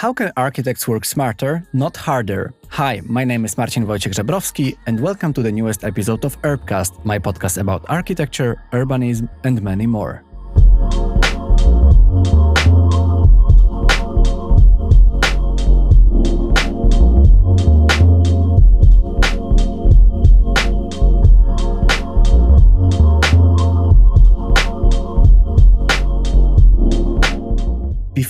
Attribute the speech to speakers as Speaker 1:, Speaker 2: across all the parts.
Speaker 1: How can architects work smarter, not harder? Hi, my name is Marcin Wojciech Żebrowski, and welcome to the newest episode of Urbcast, my podcast about architecture, urbanism, and many more.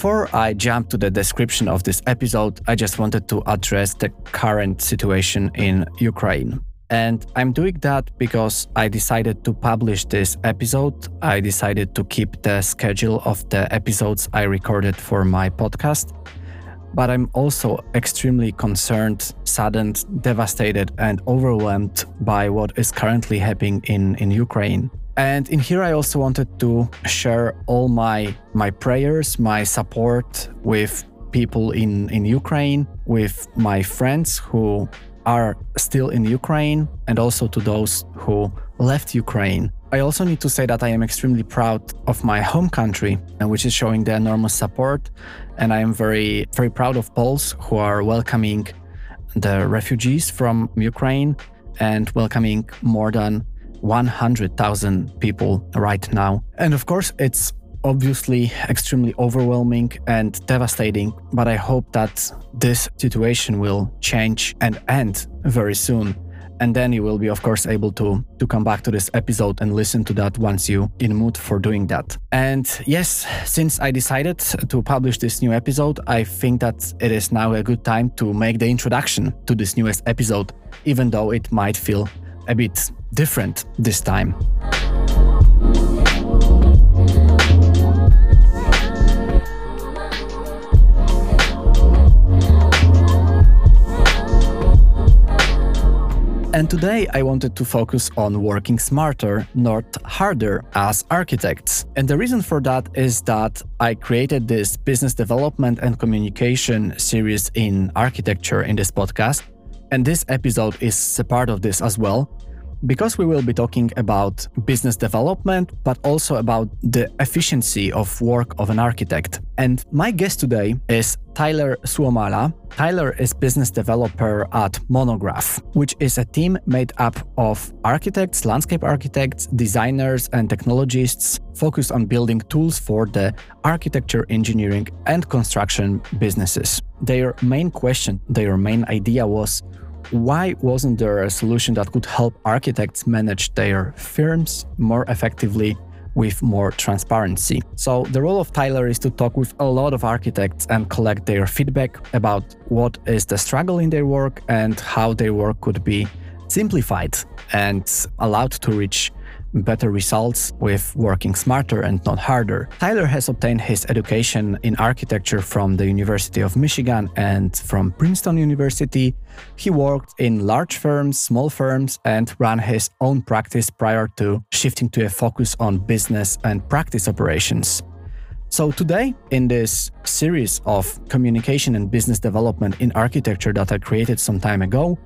Speaker 1: Before I jump to the description of this episode, I just wanted to address the current situation in Ukraine. And I'm doing that because I decided to publish this episode. I decided to keep the schedule of the episodes I recorded for my podcast. But I'm also extremely concerned, saddened, devastated, and overwhelmed by what is currently happening in, in Ukraine. And in here, I also wanted to share all my my prayers, my support with people in in Ukraine, with my friends who are still in Ukraine, and also to those who left Ukraine. I also need to say that I am extremely proud of my home country, uh, which is showing the enormous support, and I am very very proud of Poles who are welcoming the refugees from Ukraine and welcoming more than 100,000 people right now. And of course, it's obviously extremely overwhelming and devastating, but I hope that this situation will change and end very soon. And then you will be, of course, able to, to come back to this episode and listen to that once you in mood for doing that. And yes, since I decided to publish this new episode, I think that it is now a good time to make the introduction to this newest episode, even though it might feel a bit different this time. And today I wanted to focus on working smarter, not harder as architects. And the reason for that is that I created this business development and communication series in architecture in this podcast. And this episode is a part of this as well because we will be talking about business development, but also about the efficiency of work of an architect. And my guest today is Tyler Suomala. Tyler is business developer at Monograph, which is a team made up of architects, landscape architects, designers, and technologists focused on building tools for the architecture, engineering, and construction businesses. Their main question, their main idea was why wasn't there a solution that could help architects manage their firms more effectively with more transparency? So, the role of Tyler is to talk with a lot of architects and collect their feedback about what is the struggle in their work and how their work could be simplified and allowed to reach better results with working smarter and not harder. Tyler has obtained his education in architecture from the University of Michigan and from Princeton University. He worked in large firms, small firms, and ran his own practice prior to shifting to a focus on business and practice operations. So, today, in this series of communication and business development in architecture that I created some time ago,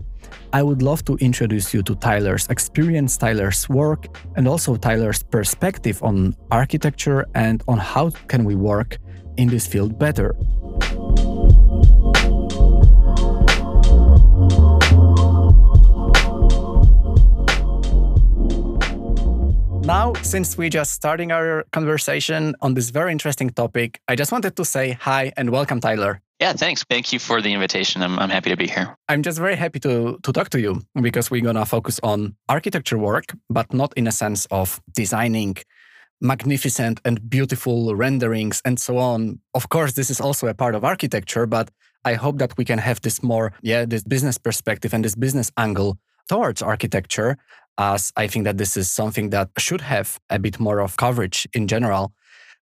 Speaker 1: I would love to introduce you to Tyler's experience, Tyler's work, and also Tyler's perspective on architecture and on how can we work in this field better. Now, since we're just starting our conversation on this very interesting topic, I just wanted to say hi and welcome, Tyler.
Speaker 2: Yeah, thanks. Thank you for the invitation. I'm, I'm happy to be here.
Speaker 1: I'm just very happy to, to talk to you because we're going to focus on architecture work, but not in a sense of designing magnificent and beautiful renderings and so on. Of course, this is also a part of architecture, but I hope that we can have this more, yeah, this business perspective and this business angle towards architecture, as I think that this is something that should have a bit more of coverage in general.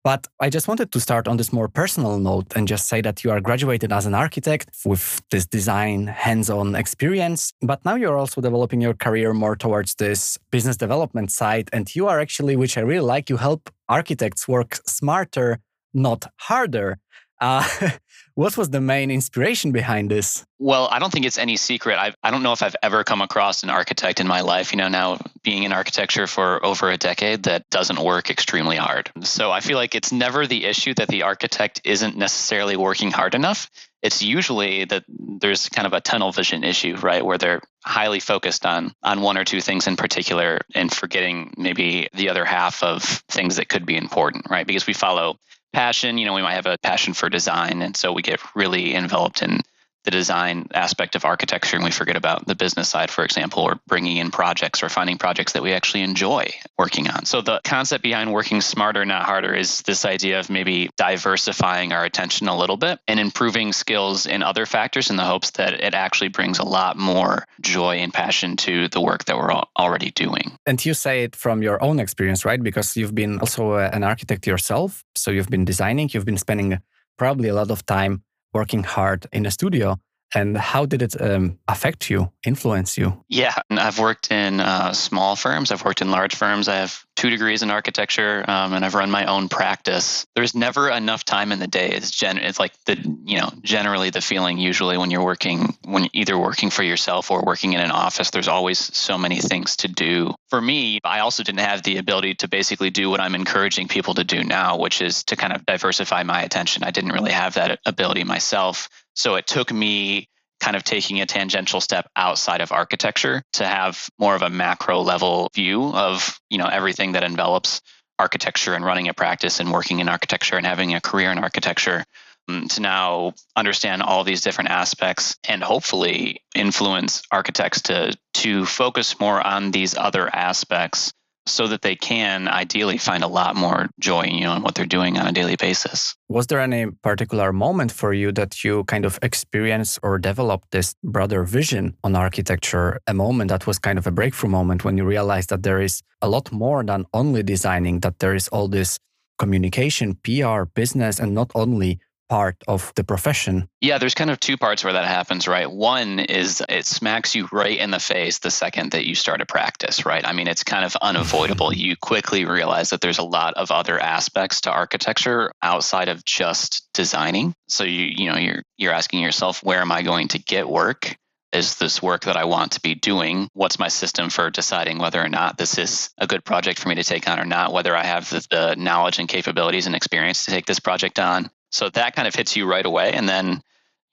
Speaker 1: But I just wanted to start on this more personal note and just say that you are graduated as an architect with this design hands on experience. But now you're also developing your career more towards this business development side. And you are actually, which I really like, you help architects work smarter, not harder. Uh, what was the main inspiration behind this?
Speaker 2: Well, I don't think it's any secret. I've, I don't know if I've ever come across an architect in my life, you know, now being in architecture for over a decade that doesn't work extremely hard. So I feel like it's never the issue that the architect isn't necessarily working hard enough. It's usually that there's kind of a tunnel vision issue, right, where they're highly focused on on one or two things in particular and forgetting maybe the other half of things that could be important, right? Because we follow passion. You know, we might have a passion for design, and so we get really enveloped in the design aspect of architecture and we forget about the business side, for example, or bringing in projects or finding projects that we actually enjoy working on. So, the concept behind working smarter, not harder, is this idea of maybe diversifying our attention a little bit and improving skills in other factors in the hopes that it actually brings a lot more joy and passion to the work that we're already doing.
Speaker 1: And you say it from your own experience, right? Because you've been also uh, an architect yourself. So, you've been designing, you've been spending probably a lot of time working hard in a studio and how did it um, affect you influence you?
Speaker 2: Yeah i've worked in uh, small firms i've worked in large firms i have two degrees in architecture um, and i've run my own practice. There's never enough time in the day it's gen it's like the you know generally the feeling usually when you're working when you're either working for yourself or working in an office there's always so many things to do. For me i also didn't have the ability to basically do what i'm encouraging people to do now which is to kind of diversify my attention. I didn't really have that ability myself so it took me kind of taking a tangential step outside of architecture to have more of a macro level view of, you know, everything that envelops architecture and running a practice and working in architecture and having a career in architecture um, to now understand all these different aspects and hopefully influence architects to to focus more on these other aspects so that they can ideally find a lot more joy you know in what they're doing on a daily basis.
Speaker 1: Was there any particular moment for you that you kind of experienced or developed this broader vision on architecture? A moment that was kind of a breakthrough moment when you realized that there is a lot more than only designing that there is all this communication pr business and not only part of the profession?
Speaker 2: Yeah, there's kind of two parts where that happens, right? One is it smacks you right in the face the second that you start a practice, right? I mean, it's kind of unavoidable. you quickly realize that there's a lot of other aspects to architecture outside of just designing. So you you know, you're you're asking yourself, where am I going to get work? is this work that I want to be doing? What's my system for deciding whether or not this is a good project for me to take on or not? Whether I have the, the, knowledge and capabilities and experience to take this project on? So that kind of hits you right away. And then,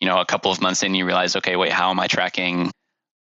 Speaker 2: you know, a couple of months in, you realize, okay, wait, how am I tracking?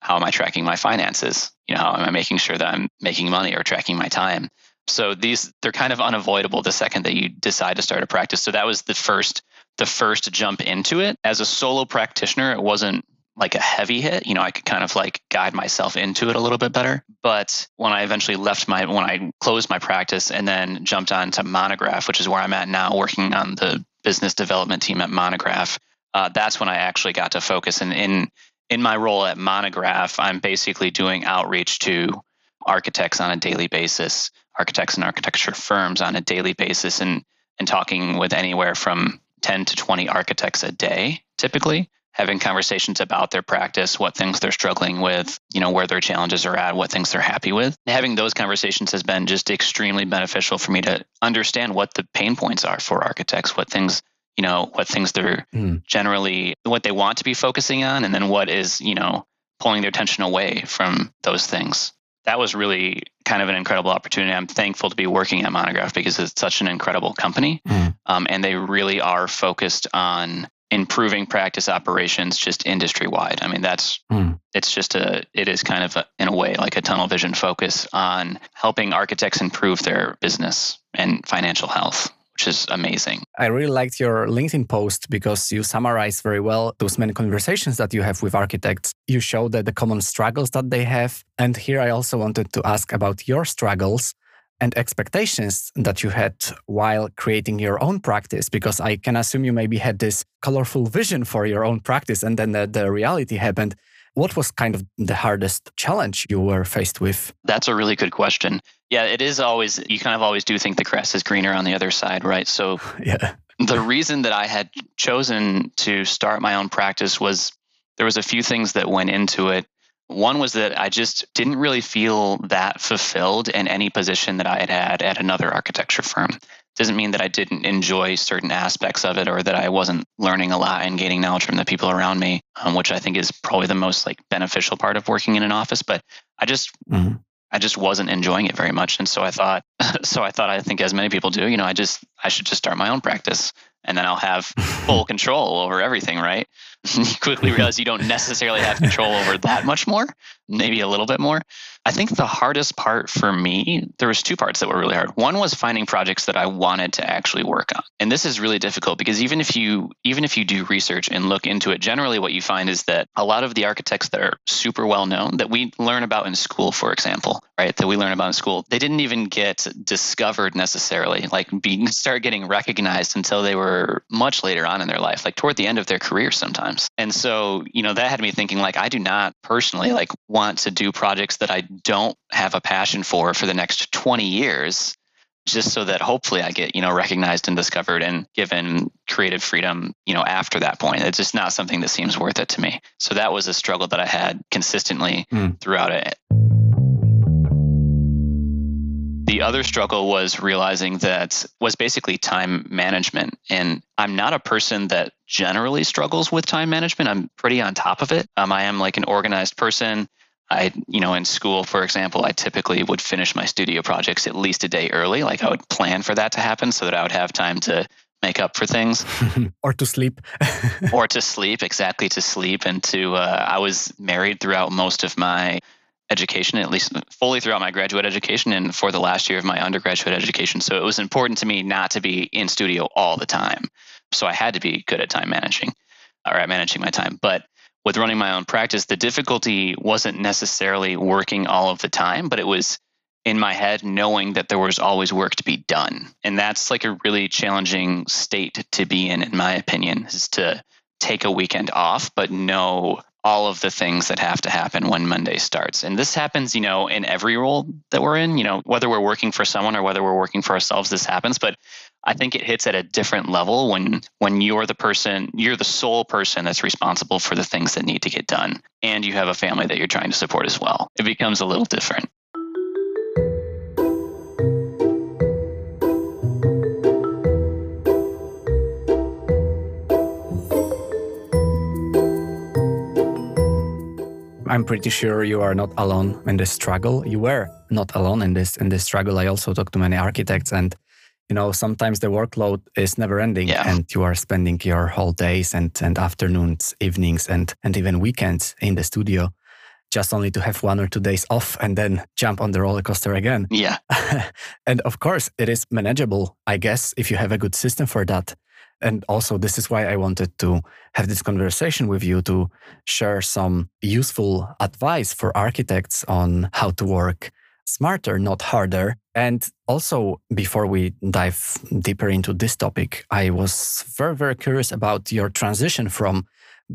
Speaker 2: How am I tracking my finances? You know, how am I making sure that I'm making money or tracking my time? So these they're kind of unavoidable the second that you decide to start a practice. So that was the first the first jump into it. As a solo practitioner, it wasn't like a heavy hit. You know, I could kind of like guide myself into it a little bit better. But when I eventually left my, when I closed my practice and then jumped on to Monograph, which is where I'm at now, working on the business development team at Monograph, uh, that's when I actually got to focus. And in in my role at Monograph, I'm basically doing outreach to architects on a daily basis, architects and architecture firms on a daily basis, and and talking with anywhere from 10 to 20 architects a day, typically having conversations about their practice, what things they're struggling with, you know, where their challenges are at, what things they're happy with. Having those conversations has been just extremely beneficial for me to understand what the pain points are for architects, what things, you know, what things they're mm. generally what they want to be focusing on and then what is, you know, pulling their attention away from those things. That was really kind of an incredible opportunity. I'm thankful to be working at Monograph because it's such an incredible company. Mm. Um, and they really are focused on improving practice operations just industry wide. I mean, that's mm. it's just a it is kind of a, in a way like a tunnel vision focus on helping architects improve their business and financial health. Which is amazing.
Speaker 1: I really liked your LinkedIn post because you summarize very well those many conversations that you have with architects. You show that the common struggles that they have. And here I also wanted to ask about your struggles and expectations that you had while creating your own practice because i can assume you maybe had this colorful vision for your own practice and then the, the, reality happened. What was kind of the hardest challenge you were faced with?
Speaker 2: That's a really good question. Yeah it is always you kind of always do think the grass is greener on the other side right? So yeah. the reason that i had chosen to start my own practice was there was a few things that went into it one was that I just didn't really feel that fulfilled in any position that I had had at another architecture firm. doesn't mean that I didn't enjoy certain aspects of it or that I wasn't learning a lot and gaining knowledge from the people around me, um, which I think is probably the most like beneficial part of working in an office. But I just mm-hmm. I just wasn't enjoying it very much, and so I thought so I thought I think as many people do, you know, I just I should just start my own practice and then I'll have full control over everything, right? you quickly realize you don't necessarily have control over that much more, maybe a little bit more. I think the hardest part for me, there was two parts that were really hard. One was finding projects that I wanted to actually work on. And this is really difficult because even if you even if you do research and look into it, generally what you find is that a lot of the architects that are super well known that we learn about in school, for example, right, that we learn about in school, they didn't even get discovered necessarily, like being start getting recognized until they were much later on in their life, like toward the end of their career sometimes. And so, you know, that had me thinking like I do not personally like want to do projects that I don't have a passion for for the next 20 years just so that hopefully I get, you know, recognized and discovered and given creative freedom, you know, after that point. It's just not something that seems worth it to me. So that was a struggle that I had consistently mm. throughout it. The other struggle was realizing that was basically time management. And I'm not a person that generally struggles with time management. I'm pretty on top of it. Um, I am like an organized person. I, you know, in school, for example, I typically would finish my studio projects at least a day early. Like I would plan for that to happen so that I would have time to make up for things.
Speaker 1: Or to sleep.
Speaker 2: Or to sleep exactly to sleep and to uh, i was married throughout most of my education at least fully throughout my graduate education and for the last year of my undergraduate education. So it was important to me not to be in studio all the time. So i had to be good at time managing or at managing my time. But with running my own practice, the difficulty wasn't necessarily working all of the time, but it was in my head knowing that there was always work to be done. And that's like a really challenging state to be in, in my opinion, is to take a weekend off, but know all of the things that have to happen when Monday starts. And this happens, you know, in every role that we're in, you know, whether we're working for someone or whether we're working for ourselves, this happens. But I think it hits at a different level when when you're the person, you're the sole person that's responsible for the things that need to get done and you have a family that you're trying to support as well. It becomes a little different.
Speaker 1: I'm pretty sure you are not alone in this struggle. You were not alone in this in this struggle. I also talked to many architects and you know sometimes the workload is never ending yeah. and you are spending your whole days and, and afternoons evenings and, and even weekends in the studio just only to have one or two days off and then jump on the roller coaster again
Speaker 2: yeah
Speaker 1: and of course it is manageable i guess if you have a good system for that and also this is why i wanted to have this conversation with you to share some useful advice for architects on how to work smarter, not harder. And also, before we dive deeper into this topic, I was very, very curious about your transition from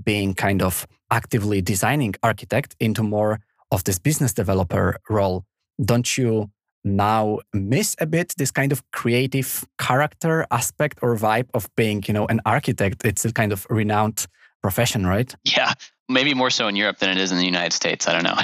Speaker 1: being kind of actively designing architect into more of this business developer role. Don't you now miss a bit this kind of creative character aspect or vibe of being, you know, an architect? It's a kind of renowned profession, right?
Speaker 2: Yeah, maybe more so in Europe than it is in the United States. I don't know.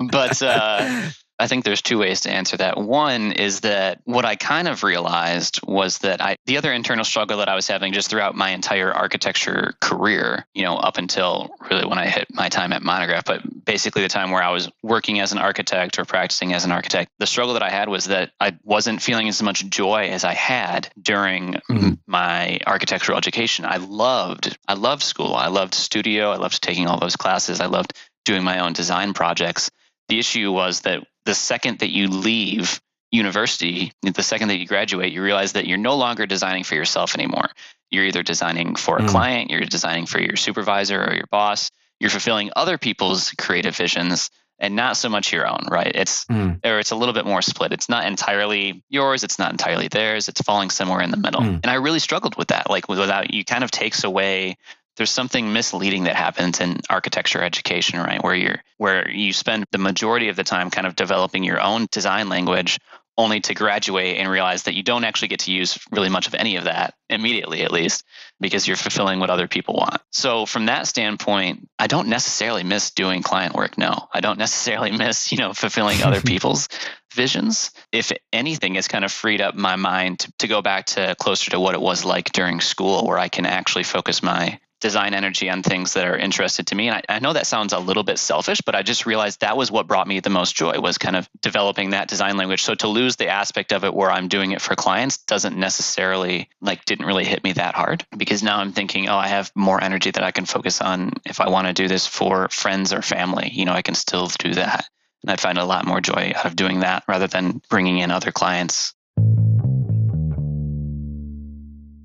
Speaker 2: but uh, I think there's two ways to answer that. One is that what I kind of realized was that I the other internal struggle that I was having just throughout my entire architecture career, you know, up until really when I hit my time at Monograph, but basically the time where I was working as an architect or practicing as an architect, the struggle that I had was that I wasn't feeling as much joy as I had during mm-hmm. my architectural education. I loved I loved school. I loved studio. I loved taking all those classes. I loved doing my own design projects. The issue was that the second that you leave university, the second that you graduate, you realize that you're no longer designing for yourself anymore. You're either designing for a mm. client, you're designing for your supervisor or your boss, you're fulfilling other people's creative visions and not so much your own, right? It's mm. or it's a little bit more split. It's not entirely yours, it's not entirely theirs, it's falling somewhere in the middle. Mm. And I really struggled with that. Like without you kind of takes away there's something misleading that happens in architecture education right? Where you're where you spend the majority of the time kind of developing your own design language only to graduate and realize that you don't actually get to use really much of any of that immediately at least because you're fulfilling what other people want. So from that standpoint i don't necessarily miss doing client work no. I don't necessarily miss you know fulfilling other people's visions. If anything, it's kind of freed up my mind to, to go back to closer to what it was like during school, where I can actually focus my design energy on things that are interested to me. And I, I, know that sounds a little bit selfish, but I just realized that was what brought me the most joy was kind of developing that design language. So to lose the aspect of it where I'm doing it for clients doesn't necessarily like didn't really hit me that hard because now I'm thinking, oh, I have more energy that I can focus on if I want to do this for friends or family. You know, I can still do that. And I find a lot more joy out of doing that rather than bringing in other clients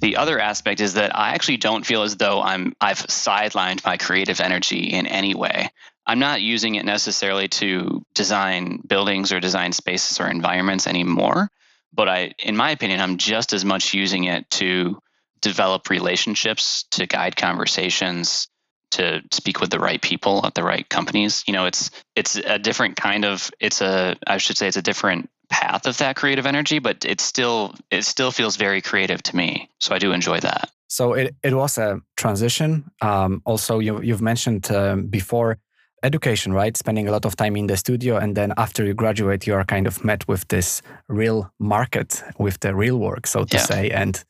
Speaker 2: the other aspect is that I actually don't feel as though I'm I've sidelined my creative energy in any way. I'm not using it necessarily to design buildings or design spaces or environments anymore, but I in my opinion I'm just as much using it to develop relationships, to guide conversations, to speak with the right people at the right companies. You know, it's it's a different kind of it's a I should say it's a different path of that creative energy, but it still it still feels very creative to me. So I do enjoy that.
Speaker 1: So it, it was a transition. Um, also, you, you've mentioned um, before education, right? Spending a lot of time in the studio, and then after you graduate, you are kind of met with this real market, with the real work, so to yeah. say. And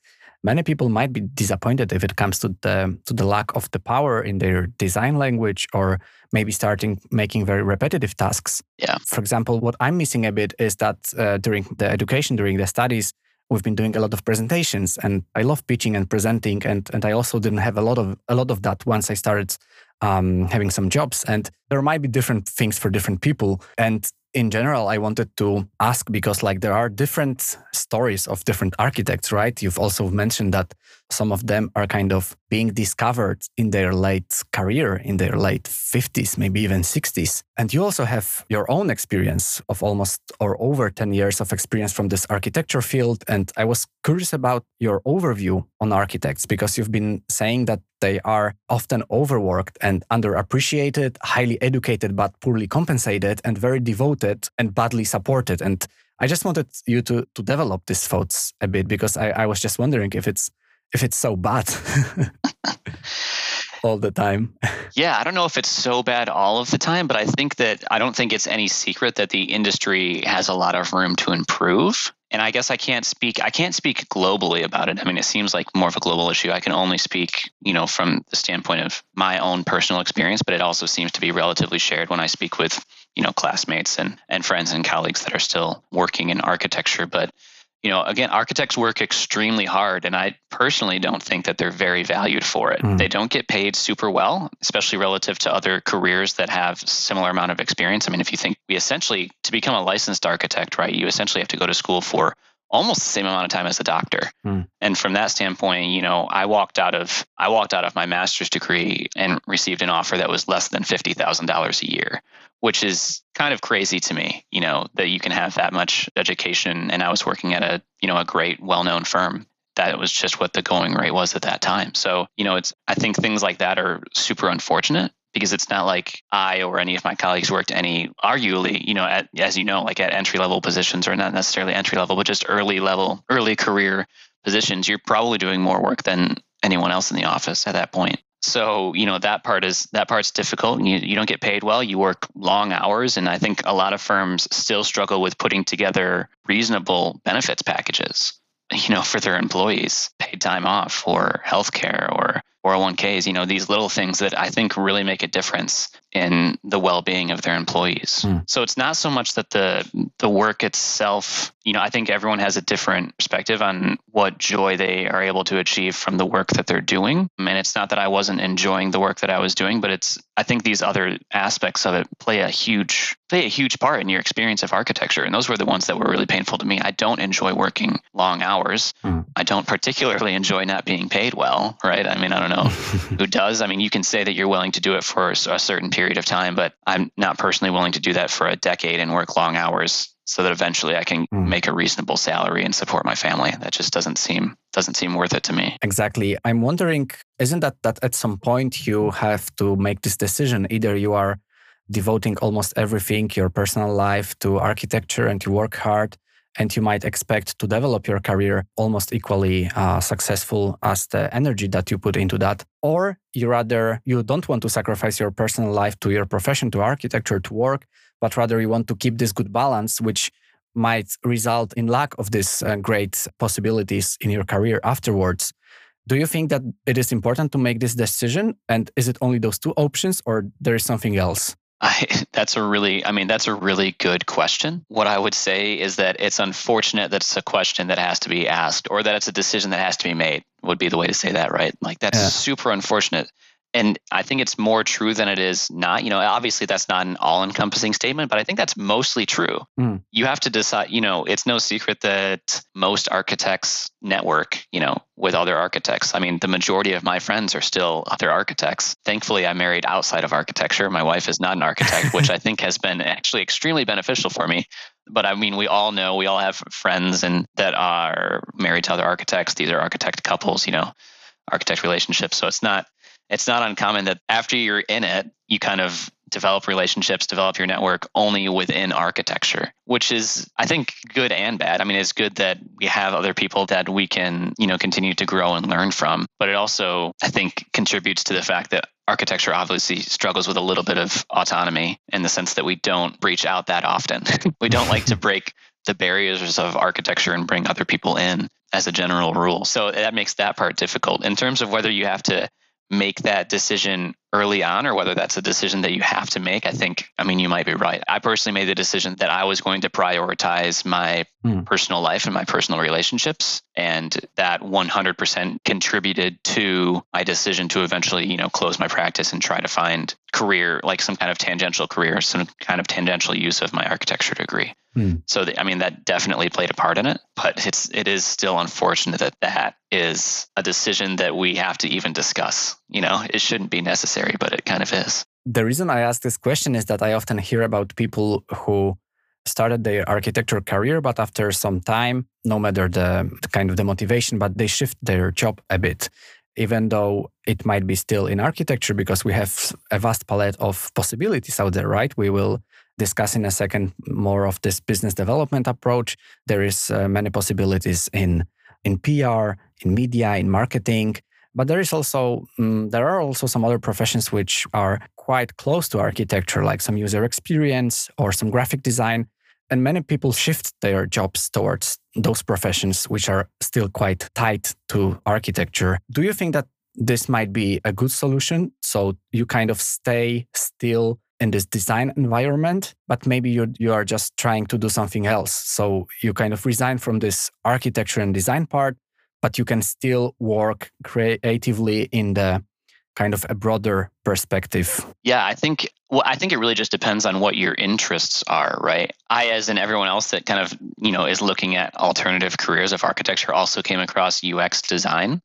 Speaker 1: many people might be disappointed if it comes to the to the lack of the power in their design language or maybe starting making very repetitive tasks.
Speaker 2: Yeah.
Speaker 1: For example, what I'm missing a bit is that uh, during the education, during the studies, we've been doing a lot of presentations, and I love pitching and presenting, and and I also didn't have a lot of a lot of that once I started um, having some jobs. And there might be different things for different people, and in general, I wanted to ask because, like, there are different stories of different architects, right? You've also mentioned that some of them are kind of being discovered in their late career, in their late 50s, maybe even 60s. And you also have your own experience of almost or over 10 years of experience from this architecture field. And I was curious about your overview on architects because you've been saying that they are often overworked and underappreciated, highly educated, but poorly compensated, and very devoted and badly supported. And I just wanted you to to develop these thoughts a bit because I, I was just wondering if it's if it's so bad all the time.
Speaker 2: yeah, I don't know if it's so bad all of the time, but I think that I don't think it's any secret that the industry has a lot of room to improve. And I guess I can't speak I can't speak globally about it. I mean, it seems like more of a global issue. I can only speak, you know, from the standpoint of my own personal experience, but it also seems to be relatively shared when I speak with, you know, classmates and and friends and colleagues that are still working in architecture, but you know, again, architects work extremely hard, and I personally don't think that they're very valued for it. Mm. They don't get paid super well, especially relative to other careers that have similar amount of experience. I mean, if you think we essentially to become a licensed architect, right, you essentially have to go to school for almost the same amount of time as a doctor. Mm. And from that standpoint, you know, I walked out of I walked out of my master's degree and received an offer that was less than fifty thousand dollars a year, which is kind of crazy to me, you know, that you can have that much education. And I was working at a, you know, a great, well known firm that was just what the going rate was at that time. So, you know, it's, I think things like that are super unfortunate because it's not like I or any of my colleagues worked any, arguably, you know, at, as you know, like at entry level positions or not necessarily entry level, but just early level, early career positions. You're probably doing more work than anyone else in the office at that point so you know that part is that part's difficult and you, you don't get paid well you work long hours and i think a lot of firms still struggle with putting together reasonable benefits packages you know for their employees paid time off or healthcare or 401ks you know these little things that i think really make a difference in the well-being of their employees. Mm. so it's not so much that the the work itself you know i think everyone has a different perspective on what joy they are able to achieve from the work that they're doing. And it's not that i wasn't enjoying the work that i was doing but it's i think these other aspects of it play a huge play a huge part in your experience of architecture. And those were the ones that were really painful to me. I don't enjoy working long hours. Mm. i don't particularly enjoy not being paid well right? I mean i don't know who does i mean you can say that you're willing to do it for a certain period of time, but I'm not personally willing to do that for a decade and work long hours so that eventually I can mm. make a reasonable salary and support my family. That just doesn't seem doesn't seem worth it to me.
Speaker 1: Exactly. I'm wondering, isn't that that at some point you have to make this decision? Either you are devoting almost everything, your personal life to architecture and you work hard, and you might expect to develop your career almost equally uh, successful as the energy that you put into that or you rather you don't want to sacrifice your personal life to your profession to architecture to work but rather you want to keep this good balance which might result in lack of these uh, great possibilities in your career afterwards. Do you think that it is important to make this decision? And is it only those two options or there is something else?
Speaker 2: I, that's a really, I mean, that's a really good question. What I would say is that it's unfortunate that it's a question that has to be asked or that it's a decision that has to be made, would be the way to say that, right? Like, that's yeah. super unfortunate and I think it's more true than it is not. You know, obviously that's not an all-encompassing statement, but I think that's mostly true. Mm. You have to decide. You know, it's no secret that most architects network. You know, with other architects. I mean, the majority of my friends are still other architects. Thankfully, I married outside of architecture. My wife is not an architect, which I think has been actually extremely beneficial for me. But I mean, we all know we all have friends and that are married to other architects. These are architect couples. You know, architect relationships. So it's not it's not uncommon that after you're in it, you kind of develop relationships, develop your network only within architecture, which is, I think, good and bad. I mean, it's good that we have other people that we can, you know, continue to grow and learn from. But it also, I think, contributes to the fact that architecture obviously struggles with a little bit of autonomy in the sense that we don't reach out that often. we don't like to break the barriers of architecture and bring other people in as a general rule. So that makes that part difficult. In terms of whether you have to make that decision early on or whether that's a decision that you have to make i think i mean you might be right i personally made the decision that i was going to prioritize my mm. personal life and my personal relationships and that 100% contributed to my decision to eventually you know close my practice and try to find career like some kind of tangential career some kind of tangential use of my architecture degree Hmm. So the, I mean that definitely played a part in it, but it's it is still unfortunate that that is a decision that we have to even discuss. You know, it shouldn't be necessary, but it kind of is.
Speaker 1: The reason I ask this question is that I often hear about people who started their architecture career, but after some time, no matter the, the kind of the motivation, but they shift their job a bit even though it might be still in architecture because we have a vast palette of possibilities out there right we will discuss in a second more of this business development approach. There is uh, many possibilities in in PR, in media, in marketing, but there is also um, there are also some other professions which are quite close to architecture, like some user experience or some graphic design. And many people shift their jobs towards those professions which are still quite tied to architecture. Do you think that this might be a good solution? So you kind of stay still in this design environment, but maybe you you are just trying to do something else. So you kind of resign from this architecture and design part, but you can still work creatively in the kind of a broader perspective.
Speaker 2: Yeah, I think well, I think it really just depends on what your interests are, right? I, as in everyone else that kind of you know is looking at alternative careers of architecture, also came across UX design.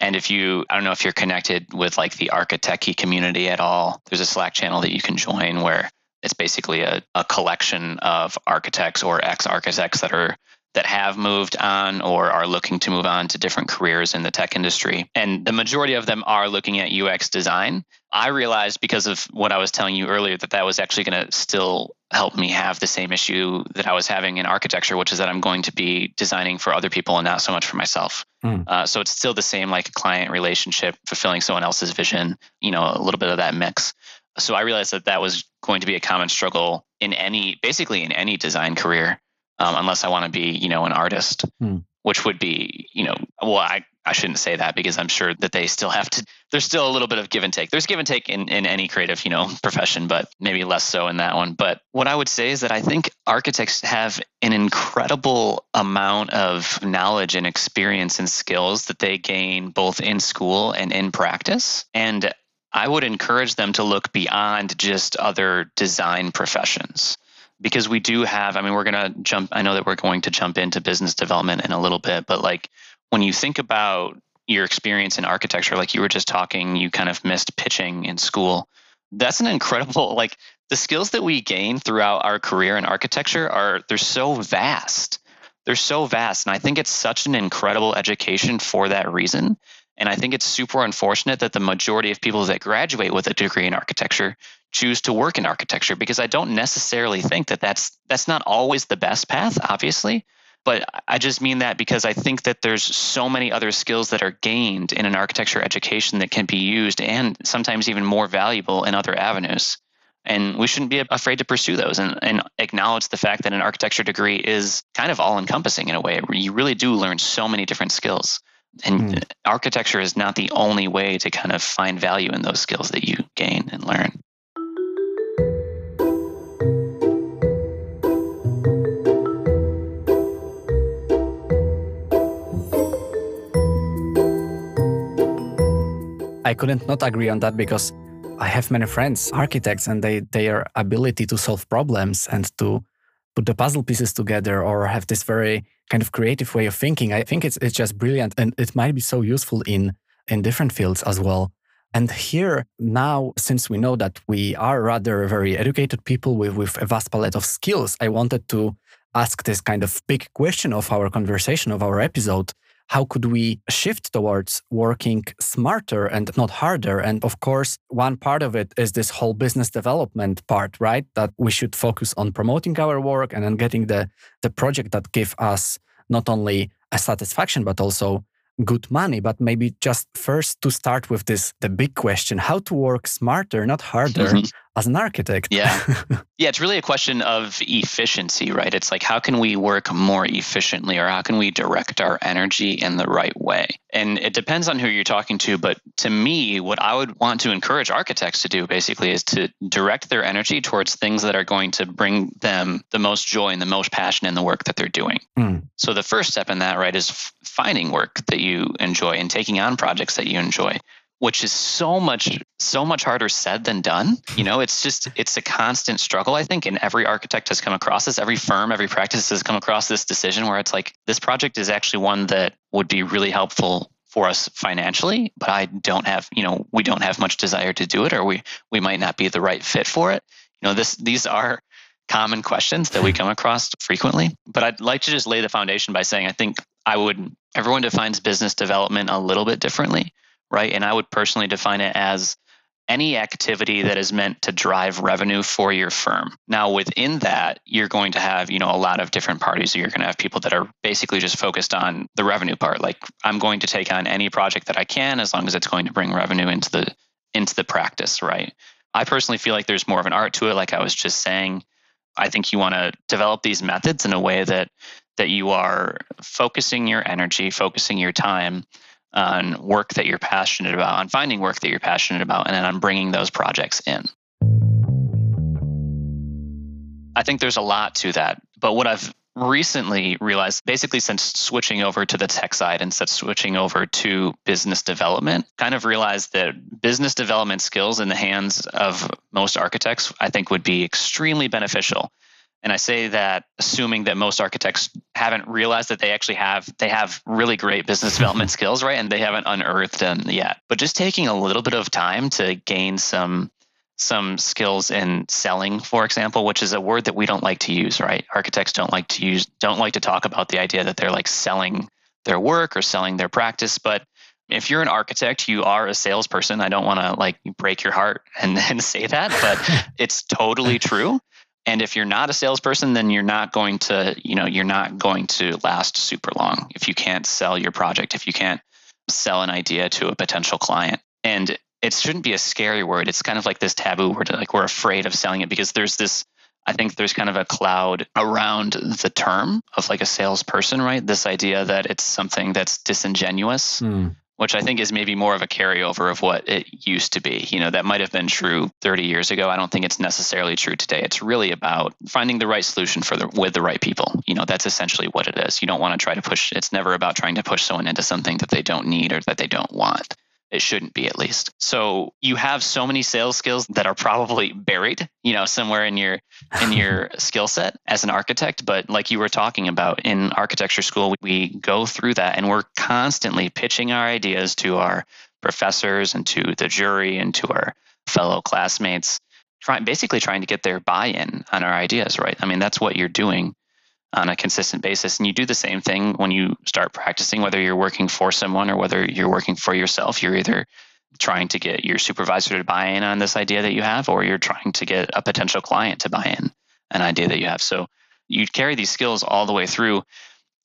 Speaker 2: And if you, I don't know if you're connected with like the Architechy community at all, there's a Slack channel that you can join where it's basically a, a collection of architects or ex architects that are that have moved on or are looking to move on to different careers in the tech industry. And the majority of them are looking at UX design. I realized because of what I was telling you earlier that that was actually going to still help me have the same issue that I was having in architecture, which is that I'm going to be designing for other people and not so much for myself. Mm. Uh, so it's still the same like client relationship, fulfilling someone else's vision, you know, a little bit of that mix. So I realized that that was going to be a common struggle in any, basically in any design career, um, unless I want to be, you know, an artist. Mm which would be, you know, well, I, I shouldn't say that because I'm sure that they still have to, there's still a little bit of give and take. There's give and take in, in any creative, you know, profession, but maybe less so in that one. But what I would say is that I think architects have an incredible amount of knowledge and experience and skills that they gain both in school and in practice. And I would encourage them to look beyond just other design professions because we do have i mean we're going to jump i know that we're going to jump into business development in a little bit but like when you think about your experience in architecture like you were just talking you kind of missed pitching in school. That's an incredible like the skills that we gain throughout our career in architecture are they're so vast. They're so vast and i think it's such an incredible education for that reason and I think it's super unfortunate that the majority of people that graduate with a degree in architecture choose to work in architecture because I don't necessarily think that that's that's not always the best path, obviously. But I just mean that because I think that there's so many other skills that are gained in an architecture education that can be used and sometimes even more valuable in other avenues. And we shouldn't be afraid to pursue those and, and acknowledge the fact that an architecture degree is kind of all encompassing in a way. You really do learn so many different skills. And mm. architecture is not the only way to kind of find value in those skills that you gain and learn.
Speaker 1: I couldn't not agree on that because I have many friends, architects, and they their ability to solve problems and to put the puzzle pieces together or have this very kind of creative way of thinking. I think it's it's just brilliant and it might be so useful in in different fields as well. And here now, since we know that we are rather very educated people with, with a vast palette of skills, I wanted to ask this kind of big question of our conversation, of our episode how could we shift towards working smarter and not harder? And of course, one part of it is this whole business development part, right? That we should focus on promoting our work and on getting the, the project that give us not only a satisfaction, but also good money. But maybe just first to start with this, the big question, how to work smarter, not harder. Mm-hmm as an architect.
Speaker 2: Yeah. yeah, it's really a question of efficiency, right? It's like how can we work more efficiently or how can we direct our energy in the right way? And it depends on who you're talking to, but to me, what I would want to encourage architects to do basically is to direct their energy towards things that are going to bring them the most joy and the most passion in the work that they're doing. Mm. So the first step in that, right, is finding work that you enjoy and taking on projects that you enjoy which is so much so much harder said than done. You know it's just it's a constant struggle i think and every architect has come across this every firm every practice has come across this decision where it's like this project is actually one that would be really helpful for us financially but i don't have you know we don't have much desire to do it or we we might not be the right fit for it. You know this these are common questions that we come across frequently but i'd like to just lay the foundation by saying i think i would everyone defines business development a little bit differently right? And I would personally define it as any activity that is meant to drive revenue for your firm. Now within that, you're going to have, you know, a lot of different parties. You're going to have people that are basically just focused on the revenue part. Like I'm going to take on any project that I can as long as it's going to bring revenue into the into the practice, right? I personally feel like there's more of an art to it like I was just saying. I think you want to develop these methods in a way that that you are focusing your energy, focusing your time on work that you're passionate about, on finding work that you're passionate about, and then on bringing those projects in. I think there's a lot to that. But what I've recently realized, basically since switching over to the tech side and since switching over to business development, kind of realized that business development skills in the hands of most architects, I think would be extremely beneficial and I say that assuming that most architects haven't realized that they actually have they have really great business development skills, right? And they haven't unearthed them yet. But just taking a little bit of time to gain some some skills in selling, for example, which is a word that we don't like to use, right? Architects don't like to use don't like to talk about the idea that they're like selling their work or selling their practice, but if you're an architect, you are a salesperson. I don't want to like break your heart and, and say that, but it's totally true. And if you're not a salesperson, then you're not going to, you know, you're not going to last super long if you can't sell your project, if you can't sell an idea to a potential client. And it shouldn't be a scary word. It's kind of like this taboo word, like we're afraid of selling it because there's this I think there's kind of a cloud around the term of like a salesperson, right? This idea that it's something that's disingenuous. Mm which I think is maybe more of a carryover of what it used to be. You know, that might have been true 30 years ago. I don't think it's necessarily true today. It's really about finding the right solution for the with the right people. You know, that's essentially what it is. You don't want to try to push it's never about trying to push someone into something that they don't need or that they don't want. It shouldn't be at least. So you have so many sales skills that are probably buried, you know, somewhere in your in your skill set as an architect. But like you were talking about in architecture school, we go through that and we're constantly pitching our ideas to our professors and to the jury and to our fellow classmates, trying basically trying to get their buy-in on our ideas, right? I mean, that's what you're doing on a consistent basis. And you do the same thing when you start practicing, whether you're working for someone or whether you're working for yourself. You're either trying to get your supervisor to buy in on this idea that you have, or you're trying to get a potential client to buy in an idea that you have. So you carry these skills all the way through.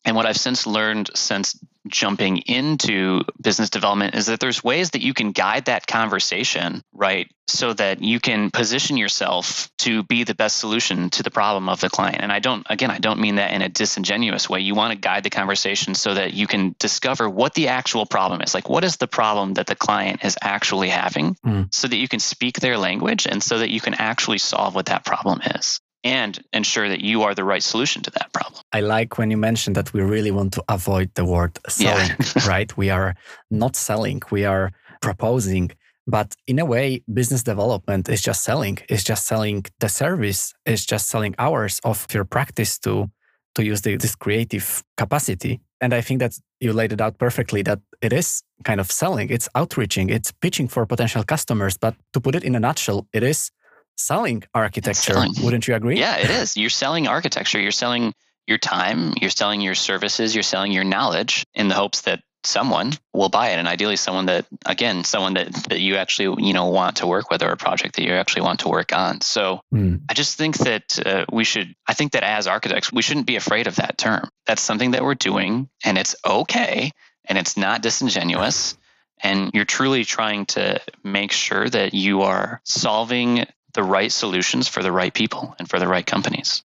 Speaker 2: And what I've since learned since jumping into business development is that there's ways that you can guide that conversation, right? So that you can position yourself to be the best solution to the problem of the client. And I don't, again, I don't mean that in a disingenuous way. You want to guide the conversation so that you can discover what the actual problem is. Like, what is the problem that the client is actually having mm. so that you can speak their language and so that you can actually solve what that problem is and ensure that you are the right solution to that problem.
Speaker 1: I like when you mentioned that we really want to avoid the word selling, yeah. right? We are not selling, we are proposing. But in a way, business development is just selling. It's just selling the service. It's just selling hours of your practice to to use the, this creative capacity. And I think that you laid it out perfectly that it is kind of selling. It's outreaching. It's pitching for potential customers. But to put it in a nutshell, it is selling architecture. Selling. Wouldn't you agree?
Speaker 2: Yeah, it is. You're selling architecture. You're selling your time, you're selling your services, you're selling your knowledge in the hopes that someone will buy it and ideally someone that again someone that, that you actually you know want to work with or a project that you actually want to work on so mm. i just think that uh, we should i think that as architects we shouldn't be afraid of that term that's something that we're doing and it's okay and it's not disingenuous and you're truly trying to make sure that you are solving the right solutions for the right people and for the right companies.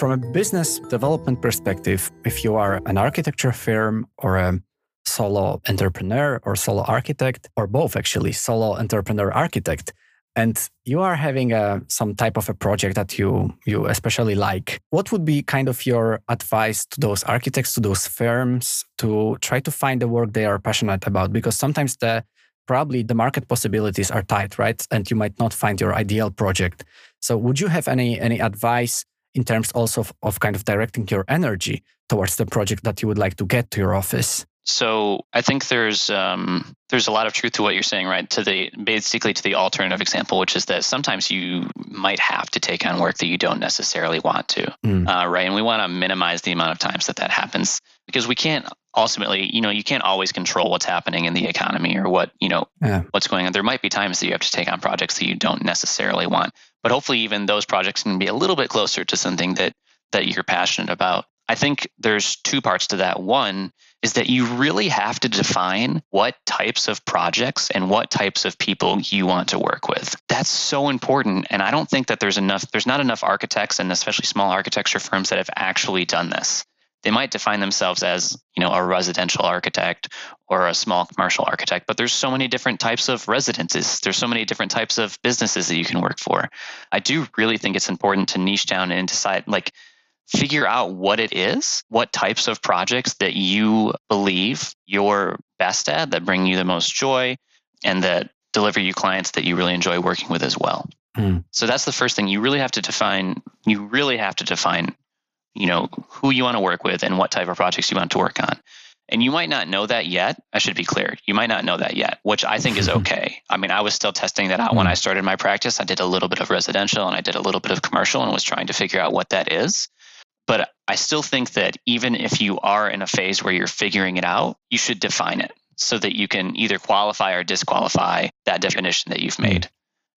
Speaker 1: From a business development perspective, if you are an architecture firm or a solo entrepreneur or solo architect, or both actually, solo entrepreneur architect, and you are having a, some type of a project that you you especially like. What would be kind of your advice to those architects to those firms to try to find the work they are passionate about? Because sometimes the probably the market possibilities are tight right? And you might not find your ideal project. So would you have any any advice in terms also of, of kind of directing your energy towards the project that you would like to get to your office
Speaker 2: so I think there's um, there's a lot of truth to what you're saying, right? To the basically to the alternative example, which is that sometimes you might have to take on work that you don't necessarily want to, mm. uh, right? And we want to minimize the amount of times that that happens because we can't ultimately, you know, you can't always control what's happening in the economy or what you know yeah. what's going on. There might be times that you have to take on projects that you don't necessarily want, but hopefully, even those projects can be a little bit closer to something that that you're passionate about. I think there's two parts to that. One is that you really have to define what types of projects and what types of people you want to work with. That's so important. And I don't think that there's enough, there's not enough architects and especially small architecture firms that have actually done this. They might define themselves as, you know, a residential architect or a small commercial architect, but there's so many different types of residences. There's so many different types of businesses that you can work for. I do really think it's important to niche down and decide like figure out what it is, what types of projects that you believe you're best at, that bring you the most joy, and that deliver you clients that you really enjoy working with as well. Mm. So that's the first thing. You really have to define, you really have to define, you know, who you want to work with and what type of projects you want to work on. And you might not know that yet. I should be clear. You might not know that yet, which I think is okay. I mean, I was still testing that out when hmm. I started my practice. I did a little bit of residential and I did a little bit of commercial and was trying to figure out what that is. But I still think that even if you are in a phase where you're figuring it out, you should define it so that you can either qualify or disqualify that definition that you've hmm. made.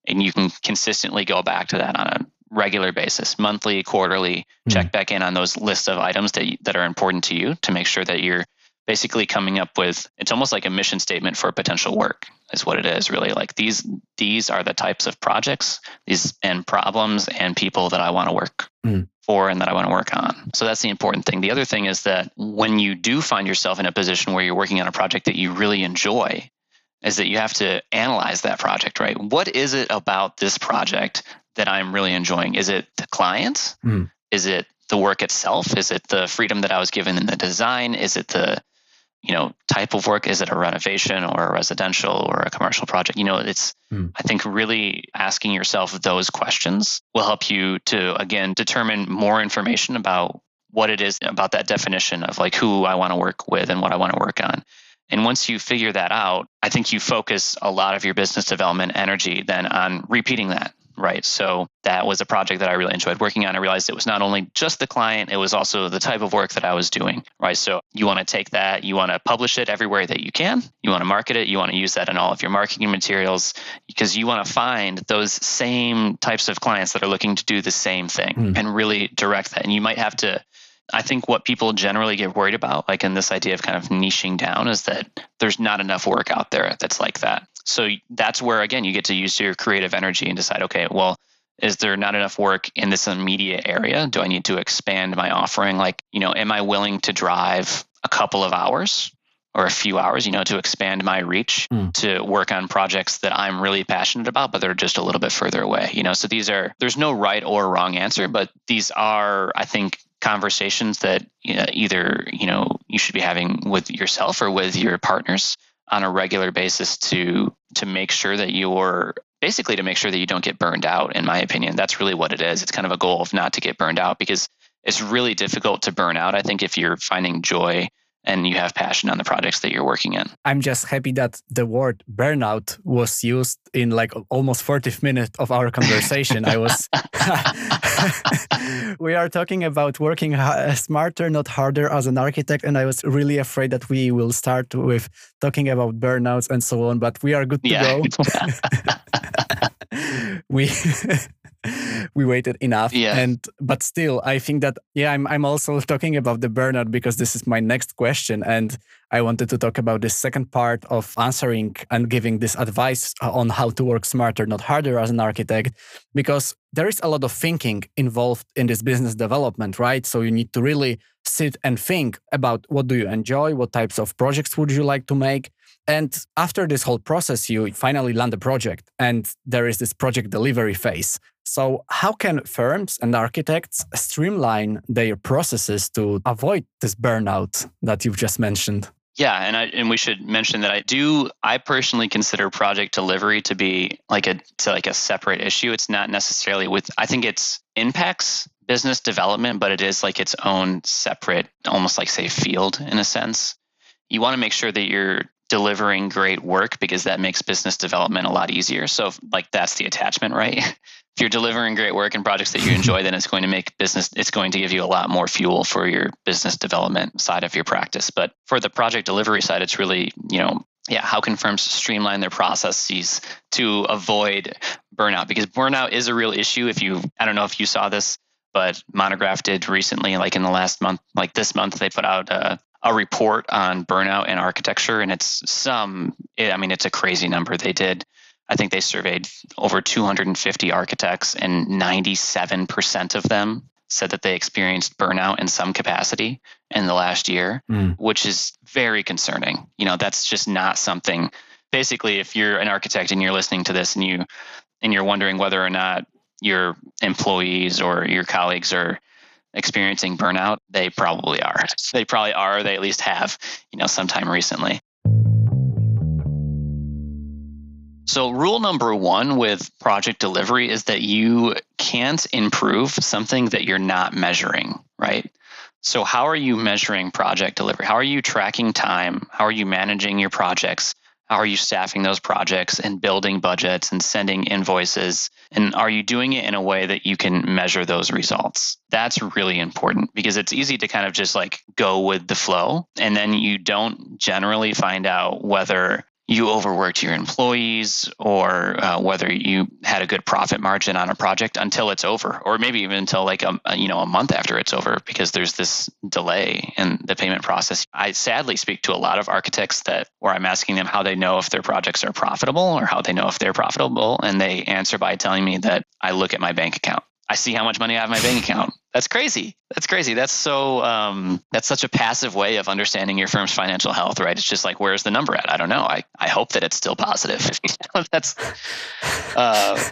Speaker 2: And you can consistently go back to that on a regular basis, monthly, quarterly, mm. check back in on those lists of items that, that are important to you to make sure that you're basically coming up with it's almost like a mission statement for potential work is what it is really like these these are the types of projects these and problems and people that i want to work mm. for and that i want to work on so that's the important thing the other thing is that when you do find yourself in a position where you're working on a project that you really enjoy is that you have to analyze that project right what is it about this project that i'm really enjoying is it the clients mm. is it the work itself? Is it the freedom that I was given in the design? Is it the you know type of work? Is it a renovation or a residential or a commercial project? You know it's mm. i think really asking yourself those questions will help you to again determine more information about what it is about that definition of like who i want to work with and what i want to work on. And once you figure that out i think you focus a lot of your business development energy then on repeating that right? So that was a project that I really enjoyed working on. I realized it was not only just the client, it was also the type of work that I was doing, right? So you want to take that, you want to publish it everywhere that you can, you want to market it, you want to use that in all of your marketing materials because you want to find those same types of clients that are looking to do the same thing mm. and really direct that. And you might have to I think what people generally get worried about, like in this idea of kind of niching down, is that there's not enough work out there that's like that. So that's where, again, you get to use your creative energy and decide, okay, well, is there not enough work in this immediate area? Do I need to expand my offering? Like, you know, am I willing to drive a couple of hours or a few hours, you know, to expand my reach mm. to work on projects that I'm really passionate about, but they're just a little bit further away, you know? So these are, there's no right or wrong answer, but these are, I think, conversations that you know, either you know you should be having with yourself or with your partners on a regular basis to to make sure that you're basically to make sure that you don't get burned out in my opinion. That's really what it is. It's kind of a goal of not to get burned out because it's really difficult to burn out i think if you're finding joy and you have passion on the projects that you're working in.
Speaker 1: I'm just happy that the word burnout was used in like almost 40 minutes of our conversation. I was we are talking about working uh, smarter, not harder as an architect and I was really afraid that we will start with talking about burnouts and so on, but we are good to yeah. go. we we waited enough.
Speaker 2: Yeah.
Speaker 1: And but still, I think that yeah, I'm I'm also talking about the burnout because this is my next question, and I wanted to talk about the second part of answering and giving this advice uh, on how to work smarter, not harder, as an architect, because there is a lot of thinking involved in this business development, right? So you need to really sit and think about what do you enjoy, what types of projects would you like to make and after this whole process, you finally land a project and there is this project delivery phase. So, how can firms and architects streamline their processes to avoid this burnout that you've just mentioned?
Speaker 2: Yeah, and I and we should mention that I do I personally consider project delivery to be like a to like a separate issue. It's not necessarily with I think it's impacts business development, but it is like its own separate, almost like say field in a sense. You want to make sure that you're delivering great work because that makes business development a lot easier. So, like, that's the attachment, right? if you're delivering great work and projects that you enjoy, then it's going to make business, it's going to give you a lot more fuel for your business development side of your practice. But for the project delivery side, it's really, you know, yeah, how can firms streamline their processes to avoid burnout? Because burnout is a real issue. If you, I don't know if you saw this, but Monograph did recently, like in the last month, like this month, they put out a, a report on burnout in architecture, and it's some. I mean, it's a crazy number. They did. I think they surveyed over 250 architects, and 97% of them said that they experienced burnout in some capacity in the last year, mm. which is very concerning. You know, that's just not something. Basically, if you're an architect and you're listening to this and you and you're wondering whether or not your employees or your colleagues are experiencing burnout, they probably are. They probably are. They at least have, you know, sometime recently. So, rule number one with project delivery is that you can't improve something that you're not measuring, right? So, how are you measuring project delivery? How are you tracking time? How are you managing your projects? Are you staffing those projects and building budgets and sending invoices? And are you doing it in a way that you can measure those results? That's really important because it's easy to kind of just like go with the flow. And then you don't generally find out whether you overworked your employees or uh, whether you had a good profit margin on a project until it's over or maybe even until like a, you know a month after it's over because there's this delay in the payment process. I sadly speak to a lot of architects that where i'm asking them how they know if their projects are profitable or how they know if they're profitable and they answer by telling me that i look at my bank account I see how much money I have in my bank account. That's crazy. That's crazy. That's so. Um, that's such a passive way of understanding your firm's financial health, right? It's just like, where's the number at? I don't know. I, I hope that it's still positive. that's uh,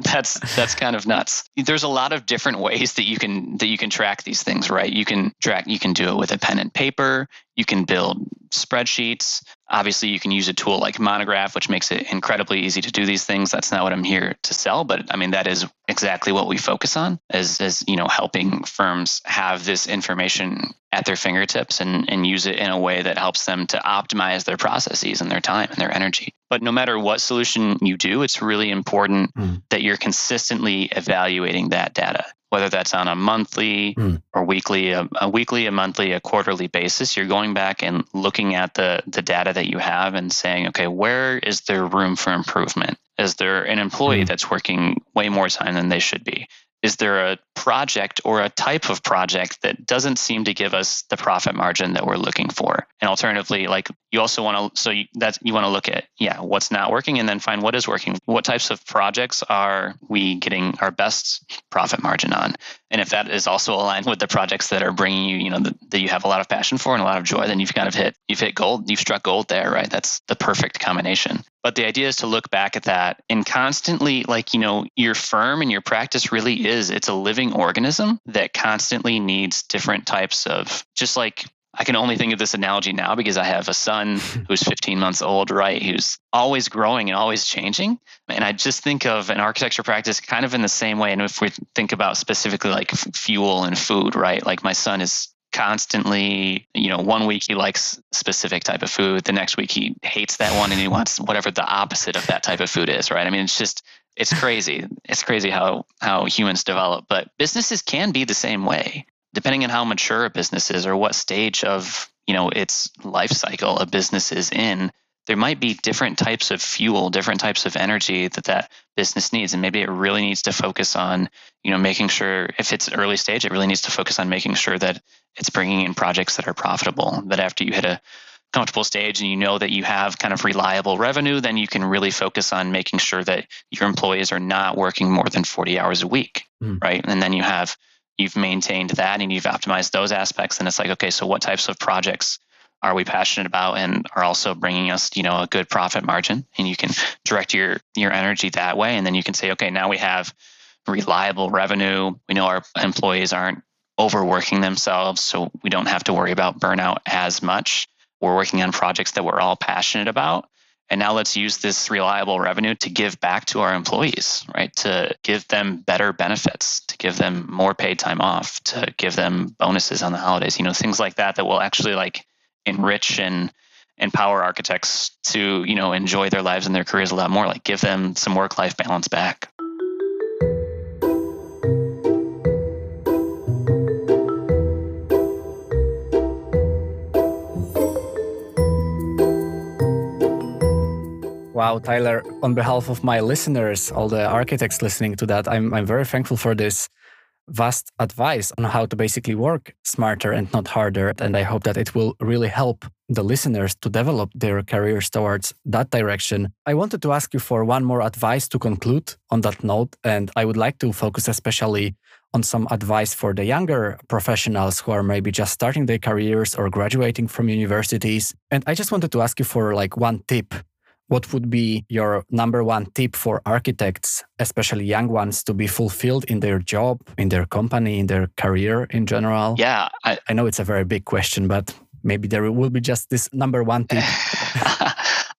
Speaker 2: that's that's kind of nuts. There's a lot of different ways that you can that you can track these things, right? You can track. You can do it with a pen and paper. You can build spreadsheets. Obviously, you can use a tool like Monograph, which makes it incredibly easy to do these things. That's not what I'm here to sell, but I mean that is exactly what we focus on is, is you know helping firms have this information at their fingertips and, and use it in a way that helps them to optimize their processes and their time and their energy. But no matter what solution you do, it's really important mm. that you're consistently evaluating that data whether that's on a monthly mm. or weekly, a, a, weekly, a monthly, a quarterly basis, you're going back and looking at the, the data that you have and saying, okay, where is there room for improvement? Is there an employee mm. that's working way more time than they should be? Is there a project or a type of project that doesn't seem to give us the profit margin that we're looking for? And alternatively like you also want to so you, that you want to look at yeah what's not working and then find what is working. What types of projects are we getting our best profit margin on? And if that is also aligned with the projects that are bringing you you know the, that you have a lot of passion for and a lot of joy then you've kind of hit you've hit gold you've struck gold there right? That's the perfect combination but the idea is to look back at that and constantly, like, you know, your firm and your practice really is, it's a living organism that constantly needs different types of, just like I can only think of this analogy now because I have a son who's 15 months old, right? Who's always growing and always changing. And I just think of an architecture practice kind of in the same way. And if we think about specifically like fuel and food, right? Like my son is constantly you know one week he likes specific type of food the next week he hates that one and he wants whatever the opposite of that type of food is right? I mean it's just it's crazy. It's crazy how how humans develop but businesses can be the same way depending on how mature a business is or what stage of you know its life cycle a business is in there might be different types of fuel, different types of energy that that business needs, and maybe it really needs to focus on, you know, making sure if it's early stage, it really needs to focus on making sure that it's bringing in projects that are profitable. That after you hit a comfortable stage and you know that you have kind of reliable revenue, then you can really focus on making sure that your employees are not working more than 40 hours a week, mm. right? And then you have you've maintained that and you've optimized those aspects, and it's like, okay, so what types of projects are we passionate about and are also bringing us you know a good profit margin? And you can direct your your energy that way. And then you can say okay now we have reliable revenue. We know our employees aren't overworking themselves so we don't have to worry about burnout as much. We're working on projects that we're all passionate about. And now let's use this reliable revenue to give back to our employees right? To give them better benefits to give them more paid time off to give them bonuses on the holidays you know things like that that will actually like enrich and empower architects to you know enjoy their lives and their careers a lot more like give them some work life balance back.
Speaker 1: Wow, Tyler, on behalf of my listeners, all the architects listening to that, I'm, I'm very thankful for this vast advice on how to basically work smarter and not harder. And I hope that it will really help the listeners to develop their careers towards that direction. I wanted to ask you for one more advice to conclude on that note. And I would like to focus especially on some advice for the younger professionals who are maybe just starting their careers or graduating from universities. And I just wanted to ask you for like one tip what would be your number one tip for architects, especially young ones, to be fulfilled in their job, in their company, in their career in general?
Speaker 2: Yeah.
Speaker 1: I, I know it's a very big question, but maybe there will be just this number one tip.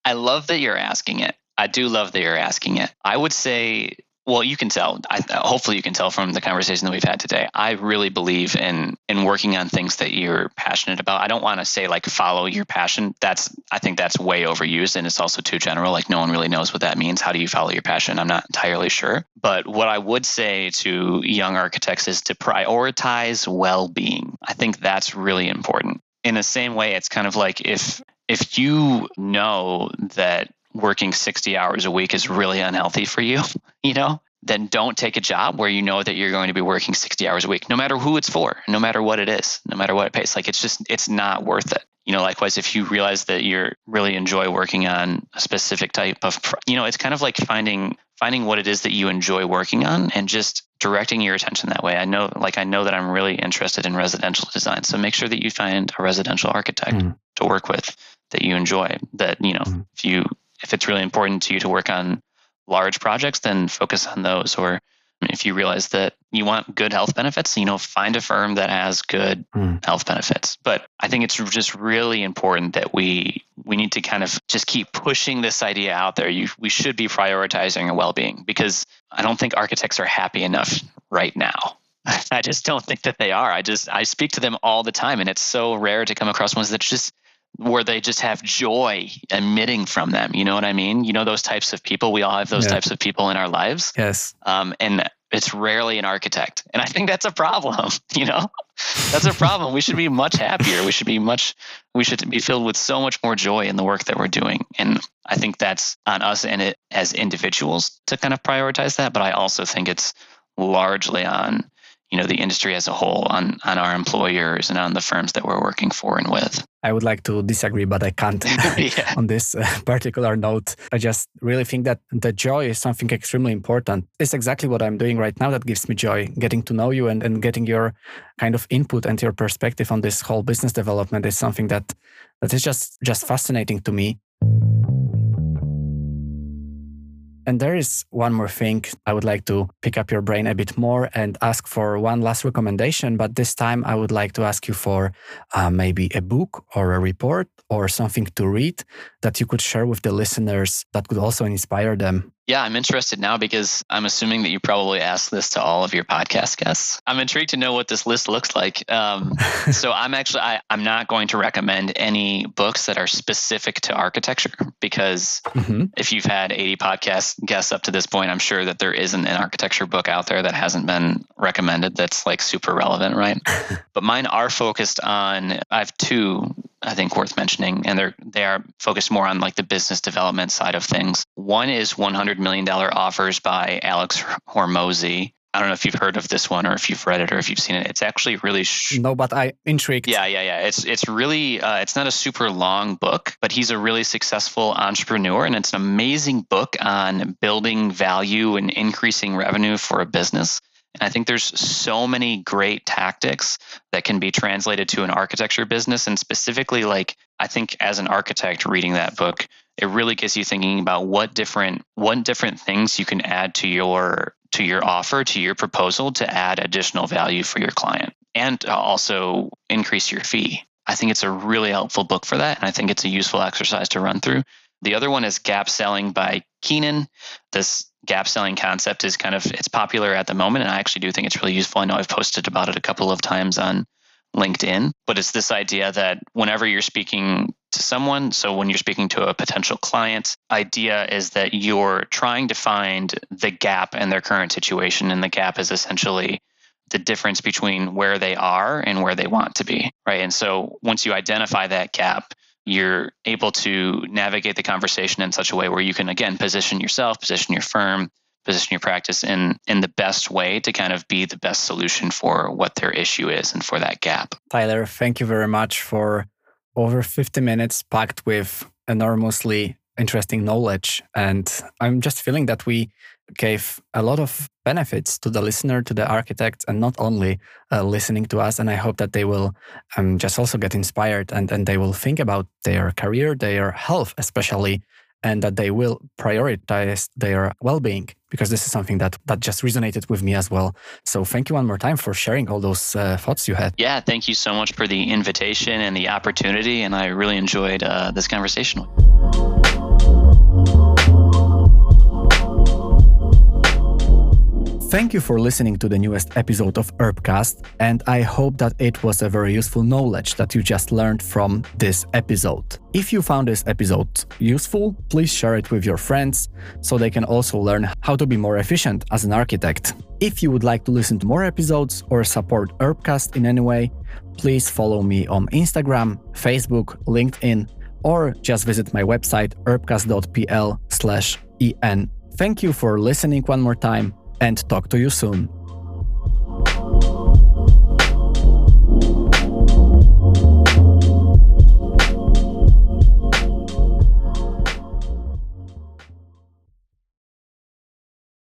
Speaker 2: I love that you're asking it. I do love that you're asking it. I would say well, you can tell. I, hopefully, you can tell from the conversation that we've had today. I really believe in in working on things that you're passionate about. I don't want to say like follow your passion. That's I think that's way overused, and it's also too general. Like no one really knows what that means. How do you follow your passion? I'm not entirely sure. But what I would say to young architects is to prioritize well-being. I think that's really important. In the same way, it's kind of like if if you know that working 60 hours a week is really unhealthy for you, you know, then don't take a job where you know that you're going to be working 60 hours a week, no matter who it's for, no matter what it is, no matter what it pays. Like it's just, it's not worth it. You know, likewise, if you realize that you really enjoy working on a specific type of, you know, it's kind of like finding finding what it is that you enjoy working on and just directing your attention that way. I know, like, I know that I'm really interested in residential design. So make sure that you find a residential architect mm. to work with that you enjoy. That, you know, mm. if you if it's really important to you to work on large projects, then focus on those. Or if you realize that you want good health benefits, you know, find a firm that has good mm. health benefits. But I think it's just really important that we we need to kind of just keep pushing this idea out there. You, we should be prioritizing our well-being because I don't think architects are happy enough right now. I just don't think that they are. I just I speak to them all the time and it's so rare to come across ones that just where they just have joy emitting from them. You know what I mean? You know those types of people. We all have those yeah. types of people in our lives.
Speaker 1: Yes.
Speaker 2: Um, and it's rarely an architect, and I think that's a problem. You know, that's a problem. we should be much happier. We should be much. We should be filled with so much more joy in the work that we're doing, and I think that's on us and it as individuals to kind of prioritize that. But I also think it's largely on you know the industry as a whole on on our employers and on the firms that we're working for and with.
Speaker 1: I would like to disagree but i can't yeah. on this uh, particular note. I just really think that the joy is something extremely important. It's exactly what i'm doing right now that gives me joy getting to know you and, and getting your kind of input and your perspective on this whole business development is something that that is just just fascinating to me and there is one more thing I would like to pick up your brain a bit more and ask for one last recommendation. But this time I would like to ask you for uh, maybe a book or a report or something to read that you could share with the listeners that could also inspire them
Speaker 2: yeah, I'm interested now because I'm assuming that you probably asked this to all of your podcast guests. I'm intrigued to know what this list looks like. Um, so I'm actually I, am not going to recommend any books that are specific to architecture because mm-hmm. if you've had 80 podcast guests up to this point, I'm sure that there isn't an architecture book out there that hasn't been recommended that's like super relevant, right? but mine are focused on. I have two I think worth mentioning, and they're they are focused more on like the business development side of things. One is 100 million dollar offers by Alex Hormozi. I don't know if you've heard of this one or if you've read it or if you've seen it. It's actually really sh-
Speaker 1: no, but I intrigued.
Speaker 2: Yeah, yeah, yeah. It's it's really uh, it's not a super long book, but he's a really successful entrepreneur, and it's an amazing book on building value and increasing revenue for a business. And I think there's so many great tactics that can be translated to an architecture business. And specifically, like I think as an architect reading that book, it really gets you thinking about what different what different things you can add to your to your offer, to your proposal to add additional value for your client and also increase your fee. I think it's a really helpful book for that. And I think it's a useful exercise to run through. The other one is Gap Selling by Keenan. This gap selling concept is kind of it's popular at the moment and i actually do think it's really useful. I know i've posted about it a couple of times on linkedin but it's this idea that whenever you're speaking to someone so when you're speaking to a potential client idea is that you're trying to find the gap in their current situation and the gap is essentially the difference between where they are and where they want to be right? And so once you identify that gap you're able to navigate the conversation in such a way where you can again position yourself position your firm position your practice in in the best way to kind of be the best solution for what their issue is and for that gap.
Speaker 1: Tyler thank you very much for over 50 minutes packed with enormously interesting knowledge. And i'm just feeling that we gave a lot of benefits to the listener, to the architect, and not only uh, listening to us. And I hope that they will um, just also get inspired and, and they will think about their career, their health, especially, and that they will prioritize their well-being because this is something that that just resonated with me as well. So thank you one more time for sharing all those uh, thoughts you had.
Speaker 2: Yeah, thank you so much for the invitation and the opportunity, and I really enjoyed uh, this conversation.
Speaker 1: Thank you for listening to the newest episode of Urbcast, and I hope that it was a very useful knowledge that you just learned from this episode. If you found this episode useful, please share it with your friends so they can also learn how to be more efficient as an architect. If you would like to listen to more episodes or support Urbcast in any way, please follow me on Instagram, Facebook, LinkedIn, or just visit my website urbcast.pl/en. Thank you for listening one more time and talk to you soon.